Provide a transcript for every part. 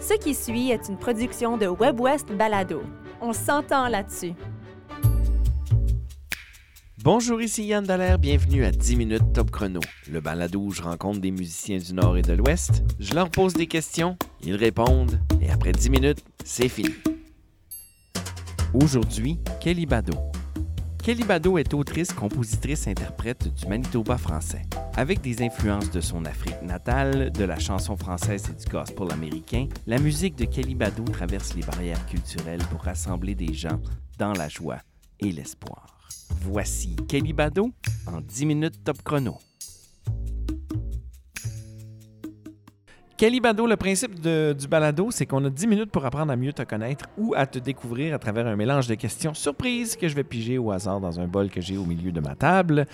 Ce qui suit est une production de WebWest Balado. On s'entend là-dessus. Bonjour, ici Yann Dallaire, bienvenue à 10 minutes top chrono, le balado où je rencontre des musiciens du Nord et de l'Ouest, je leur pose des questions, ils répondent, et après 10 minutes, c'est fini. Aujourd'hui, Kelly Bado. Kelly Bado est autrice, compositrice, interprète du Manitoba français. Avec des influences de son Afrique natale, de la chanson française et du gospel américain, la musique de Kelly Bado traverse les barrières culturelles pour rassembler des gens dans la joie et l'espoir. Voici Kelly Bado en 10 minutes top chrono. Kelly Bado, le principe de- du balado, c'est qu'on a 10 minutes pour apprendre à mieux te connaître ou à te découvrir à travers un mélange de questions surprises que je vais piger au hasard dans un bol que j'ai au milieu de ma table.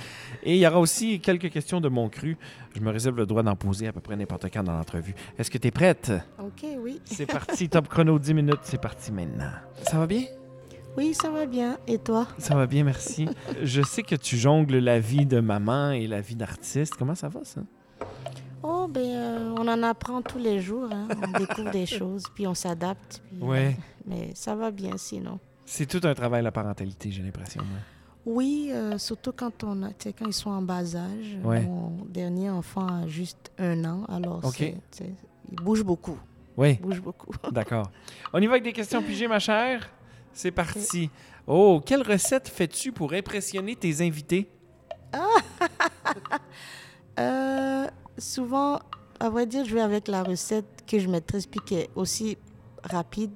Et il y aura aussi quelques questions de mon cru. Je me réserve le droit d'en poser à peu près n'importe quand dans l'entrevue. Est-ce que tu es prête? Ok, oui. C'est parti, top chrono 10 minutes, c'est parti maintenant. Ça va bien? Oui, ça va bien. Et toi? Ça va bien, merci. Je sais que tu jongles la vie de maman et la vie d'artiste. Comment ça va, ça? On en apprend tous les jours. hein. On découvre des choses, puis on s'adapte. puis, euh, Ouais. mais ça va bien sinon. C'est tout un travail, la parentalité, j'ai l'impression. moi. Oui, euh, surtout quand, on a, quand ils sont en bas âge. Ouais. Mon dernier enfant a juste un an, alors Ok. c'est- il bouge beaucoup. Oui, Il bouge beaucoup. d'accord. On y va avec des questions pigées, ma chère? C'est parti. Oh, quelle recette fais-tu pour impressionner tes invités? Euh, souvent, à vrai dire, je vais avec la recette que je maîtrise, puis qui est aussi rapide,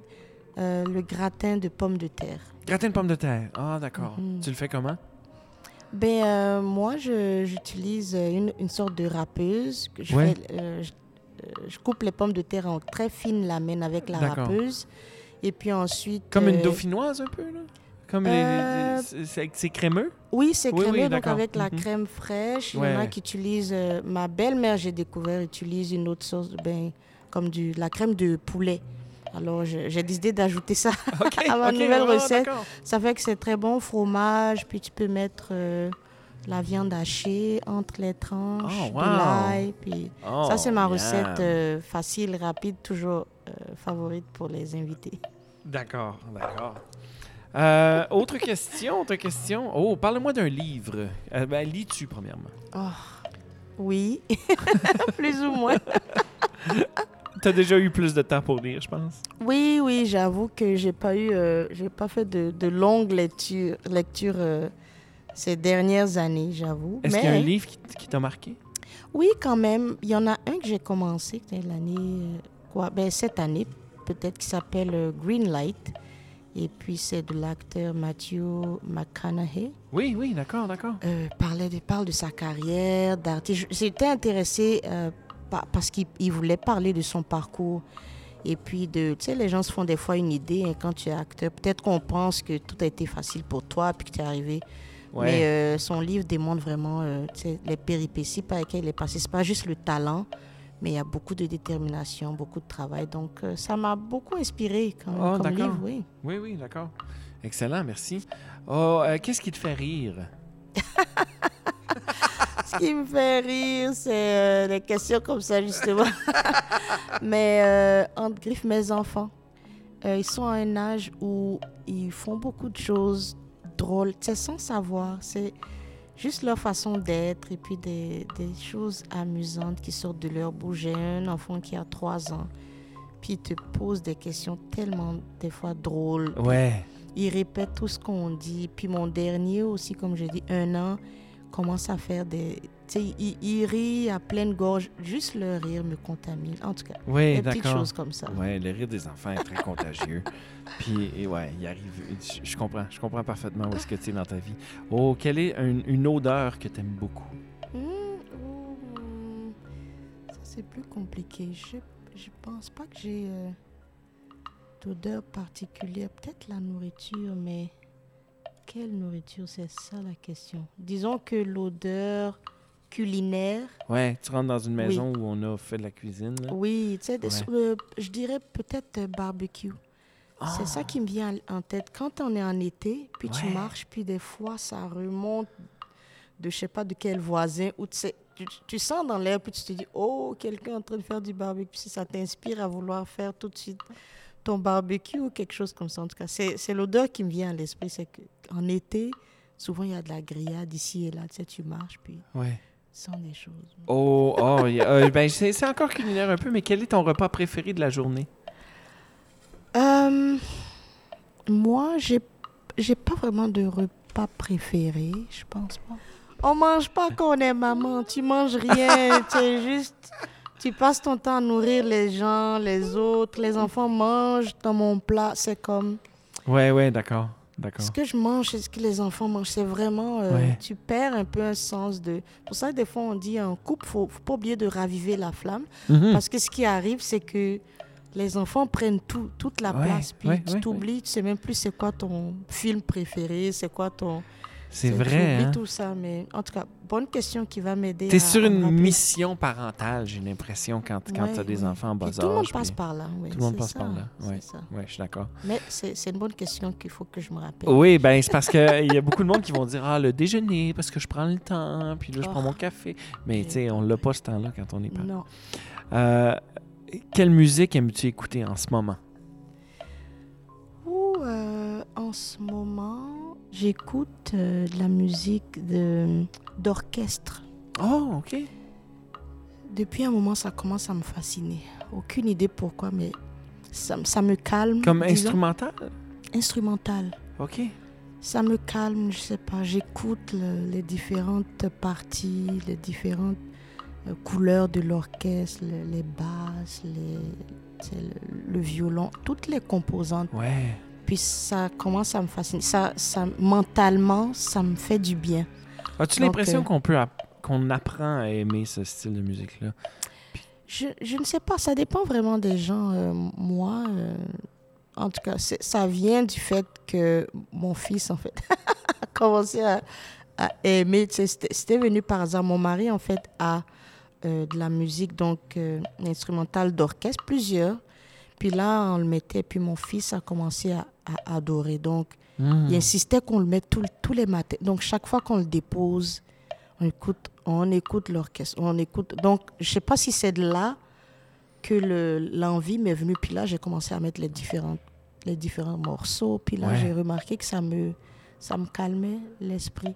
euh, le gratin de pommes de terre. Gratin de pommes de terre. Ah, d'accord. Mhm. Tu le fais comment? Ben, euh, moi, j'utilise une, une sorte de râpeuse. Je, Ouais. fais, euh, je, je coupe les pommes de terre en très fines lamelles avec la râpeuse. Et puis ensuite... Comme une dauphinoise, un peu, là? Comme Euh, c'est- crémeux? Oui, c'est Oui, oui, crémeux, donc avec la Mhm. crème fraîche. Il y en a qui utilisent... euh, ma belle-mère, j'ai découvert, utilise une autre sauce, ben, comme du, la crème de poulet. Alors, j'ai décidé d'ajouter ça. À ma nouvelle recette. Ça fait que c'est très bon fromage, puis tu peux mettre euh, la viande hachée entre les tranches, Oh, wow. de l'ail, puis Oh, ça c'est ma recette euh, facile, rapide, toujours euh, favorite pour les invités. D'accord, d'accord. Euh, autre question, autre question. Oh, parle-moi d'un livre. Euh, ben, lis-tu, premièrement? Oui, plus ou moins. T'as déjà eu plus de temps pour lire, je pense? Oui, oui, j'avoue que j'ai pas eu, euh, j'ai pas fait de, de longues lectures, lectures euh, ces dernières années, j'avoue. Est-ce Mais qu'il y a un livre qui, qui t'a marqué? oui, quand même, il y en a un que j'ai commencé l'année, euh, quoi, ben cette année peut-être, qui s'appelle Green Light. Et puis c'est de l'acteur Matthew McConaughey. Oui, oui, d'accord, d'accord. Euh, parlait de, parle de sa carrière d'artiste. J'étais intéressée euh, pa- parce qu'il il voulait parler de son parcours. Et puis, de, tu sais, les gens se font des fois une idée hein, quand tu es acteur. Peut-être qu'on pense que tout a été facile pour toi puis que tu es arrivé. Ouais. Mais euh, son livre démontre vraiment euh, les péripéties par lesquelles il est passé. Ce pas juste le talent, mais il y a beaucoup de détermination, beaucoup de travail. Donc, euh, ça m'a beaucoup inspiré quand même, Oh, comme livre, oui. Oui, oui, d'accord. Excellent, merci. Oh, euh, qu'est-ce qui te fait rire? Ce qui me fait rire, c'est euh, des questions comme ça, justement. Mais euh, entre griffes, mes enfants, euh, ils sont à un âge où ils font beaucoup de choses drôles, sans savoir. C'est juste leur façon d'être et puis des, des choses amusantes qui sortent de leur bouche. J'ai un enfant qui a trois ans, puis il te pose des questions tellement, des fois, drôles. Ouais. Il répète tout ce qu'on dit. Puis mon dernier aussi, comme je dis, un an, commence à faire des... Il, il rit à pleine gorge. Juste le rire me contamine. En tout cas, Oui, des petites choses comme ça. Ouais, le rire des enfants est très contagieux. Puis, et ouais, il arrive. Je, je comprends, je comprends parfaitement où est-ce que tu es dans ta vie. Oh, quelle est un- une odeur que tu aimes beaucoup? Hmm, oh, ça, c'est plus compliqué. Je, je pense pas que j'ai euh, d'odeur particulière. Peut-être la nourriture, mais quelle nourriture? C'est ça la question. Disons que l'odeur culinaire Ouais, tu rentres dans une maison où on a fait de la cuisine. là. Oui, tu sais, Ouais. euh, je dirais peut-être euh, barbecue. C'est ça qui me vient en tête. Quand on est en été, puis tu marches, puis des fois, ça remonte de je sais pas de quel voisin, ou tu sais, tu, tu sens dans l'air, puis tu te dis, oh, quelqu'un est en train de faire du barbecue. Si ça t'inspire à vouloir faire tout de suite ton barbecue ou quelque chose comme ça. En tout cas, c'est c'est l'odeur qui me vient à l'esprit. C'est qu'en été, souvent, il y a de la grillade ici et là. Tu sais, tu marches, puis Ouais. Sens des choses. Oh, oh, euh, ben, c'est encore culinaire un peu, mais quel est ton repas préféré de la journée? Euh, moi, j'ai j'ai pas vraiment de repas préféré, je pense pas. On mange pas quand on est maman, tu manges rien, tu juste tu passes ton temps à nourrir les gens, les autres, les enfants mangent dans mon plat, c'est comme Ouais, ouais, d'accord. Ce que je mange, ce que les enfants mangent, c'est vraiment euh, Ouais. tu perds un peu un sens de Pour ça des fois on dit en couple, faut faut pas oublier de raviver la flamme. Mhm. Parce que ce qui arrive, c'est que les enfants prennent tout, toute la Ouais, place. Puis ouais, tu t'oublies, tu sais même plus c'est quoi ton film préféré, c'est quoi ton. C'est tu vrai, hein? tout ça. Mais en tout cas, bonne question qui va m'aider. T'es à- sur une rappeler. mission parentale, j'ai l'impression, quand, quand Ouais, t'as des ouais. enfants en bas Puis Tout le monde âge, passe puis- par là. oui, Tout le monde passe ça, par là, ouais. Ouais, je suis d'accord. Mais c'est une bonne question qu'il faut que je me rappelle. Oui, ben c'est parce qu'il y a beaucoup de monde qui vont dire Ah, le déjeuner, parce que je prends le temps, puis là, je prends Oh. mon café. Mais tu sais, on l'a pas ce temps-là quand on est parent. Non. Euh, quelle musique aimes-tu écouter en ce moment? Ou, euh, en ce moment, j'écoute euh, de la musique d'orchestre. Oh, OK. Depuis un moment, ça commence à me fasciner. Aucune idée pourquoi, mais ça, me- ça me calme. Comme disons. instrumental? Instrumental. OK. Ça me calme, je sais pas. J'écoute le- les différentes parties, les différentes euh, couleurs de l'orchestre, le- les basses, les, le violon, toutes les composantes. Ouais. Puis ça commence à me fasciner. Ça, ça, mentalement, ça me fait du bien. As-tu l'impression euh, qu'on peut qu'on apprend à aimer ce style de musique-là? Je, je ne sais pas, ça dépend vraiment des gens. Euh, moi, euh, en tout cas, ça vient du fait que mon fils, en fait, a commencé à, à aimer. tu sais, C'était venu par hasard. Mon mari, en fait, a de la musique, donc instrumentale d'orchestre, plusieurs. Puis là, on le mettait, puis mon fils a commencé à, à adorer. Donc, Hmm. il insistait qu'on le mette tout- tous les matins. Donc, chaque fois qu'on le dépose, on écoute, on écoute l'orchestre. On écoute. Donc, je sais pas si c'est de là que le- l'envie m'est venue. Puis là, j'ai commencé à mettre les différents, les différents morceaux. Puis là, Ouais. j'ai remarqué que ça me, ça me calmait l'esprit.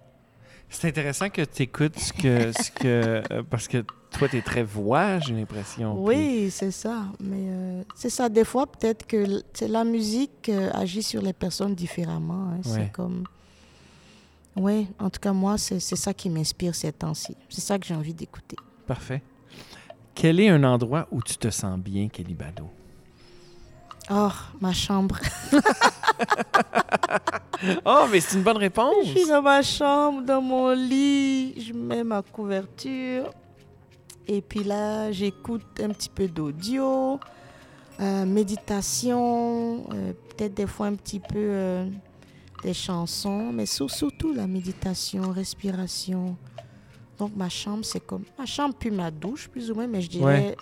C'est intéressant que tu écoutes ce que. Ce que euh, parce que toi, tu es très voix, j'ai l'impression. puis- Oui, c'est ça. Mais euh, c'est ça. Des fois, peut-être que la musique euh, agit sur les personnes différemment. hein. Ouais. C'est comme. Oui, en tout cas, moi, c'est c'est ça qui m'inspire ces temps-ci. C'est ça que j'ai envie d'écouter. Parfait. Quel est un endroit où tu te sens bien, Kelly Bado? Oh, ma chambre. Oh, mais c'est une bonne réponse! Je suis dans ma chambre, dans mon lit, je mets ma couverture. Et puis là, j'écoute un petit peu d'audio, euh, méditation, euh, peut-être des fois un petit peu euh, des chansons, mais sur- surtout la méditation, respiration. Donc ma chambre, c'est comme ma chambre puis ma douche, plus ou moins, mais je dirais Ouais.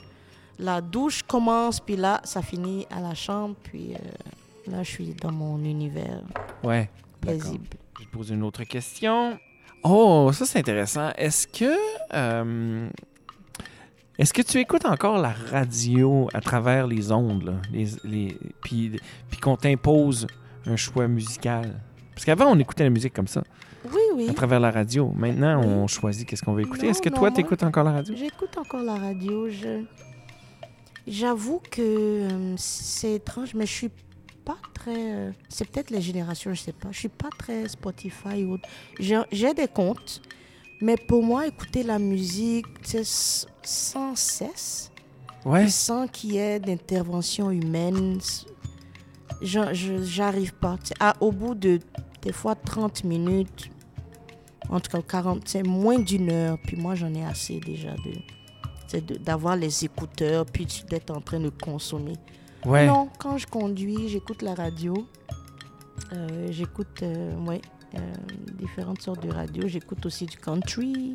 la douche commence, puis là, ça finit à la chambre, puis là, je suis dans mon univers Ouais. Paisible. Je te poser une autre question. Oh, ça c'est intéressant. Est-ce que euh, est-ce que tu écoutes encore la radio à travers les ondes, là, les, les- puis, puis qu'on t'impose un choix musical? Parce qu'avant, on écoutait la musique comme ça, Oui, oui. à travers la radio. Maintenant, on choisit qu'est-ce qu'on veut écouter. Non, Est-ce que non, toi, tu écoutes encore la radio? J'écoute encore la radio. Je... J'avoue que euh, c'est étrange, mais je suis pas très. euh, C'est peut-être les générations, je sais pas. Je suis pas très Spotify ou autre. J'ai des comptes, mais pour moi, écouter la musique s- sans cesse, Ouais. sans qu'il y ait d'intervention humaine, j'arrive pas. À- au bout de des fois 30 minutes, en tout cas 40, c'est moins d'une heure, puis moi j'en ai assez déjà de d'avoir les écouteurs, puis d'être en train de consommer. Ouais. Non, quand je conduis, j'écoute la radio. Euh, j'écoute, euh, ouais, euh, différentes sortes de radio. J'écoute aussi du country.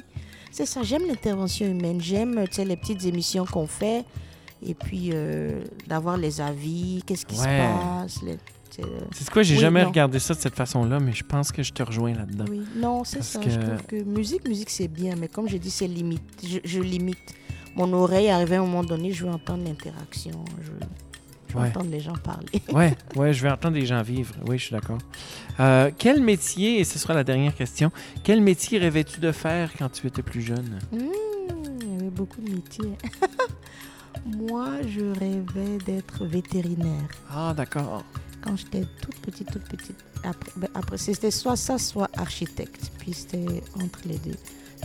C'est ça, j'aime l'intervention humaine. J'aime, tu sais, les petites émissions qu'on fait. et puis d'avoir les avis, qu'est-ce qui Ouais. se passe. les- c'est, quoi, j'ai Oui, jamais non. regardé ça de cette façon-là, mais je pense que je te rejoins là-dedans. oui, non, c'est ça. que- Je trouve que musique, musique, c'est bien, mais comme j'ai dit, c'est limite. Je, je limite. Mon oreille, arrivé à un moment donné, je veux entendre l'interaction. Je, je veux Ouais. entendre les gens parler. Ouais, ouais, je vais entendre des gens vivre. Oui, je suis d'accord. Euh, quel métier, et ce sera la dernière question, quel métier rêvais-tu de faire quand tu étais plus jeune? Mmh, il y avait beaucoup de métiers. Moi, je rêvais d'être vétérinaire. Ah, d'accord. Quand j'étais toute petite, toute petite. Après, ben, après c'était soit ça, soit architecte. Puis c'était entre les deux.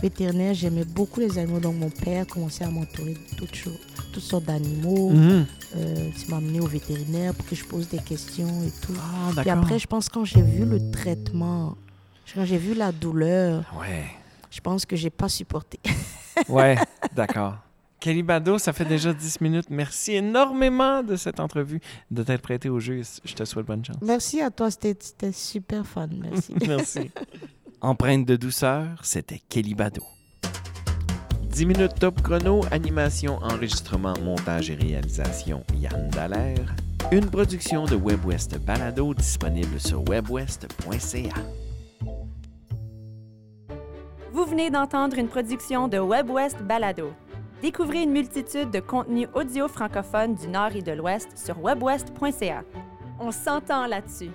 Vétérinaire, j'aimais beaucoup les animaux. Donc mon père commençait à m'entourer de toutes, choses, toutes sortes d'animaux. Mhm. Euh, il m'a amené au vétérinaire pour que je pose des questions et tout. Ah, Puis d'accord. après, je pense quand j'ai vu le traitement, quand j'ai vu la douleur, Ouais, je pense que j'ai pas supporté. ouais, d'accord. Kelly Bado, ça fait déjà 10 minutes. Merci énormément de cette entrevue, de t'être prêté au jeu. Je te souhaite bonne chance. Merci à toi, c'était c'était super fun. Merci. Merci. Empreinte de douceur, c'était Kelly Bado. 10 minutes top chrono, animation, enregistrement, montage et réalisation, Yann Dallaire. Une production de WebWest Balado disponible sur webwest.ca. Vous venez d'entendre une production de WebWest Balado. Découvrez une multitude de contenus audio francophones du Nord et de l'Ouest sur webwest.ca. On s'entend là-dessus.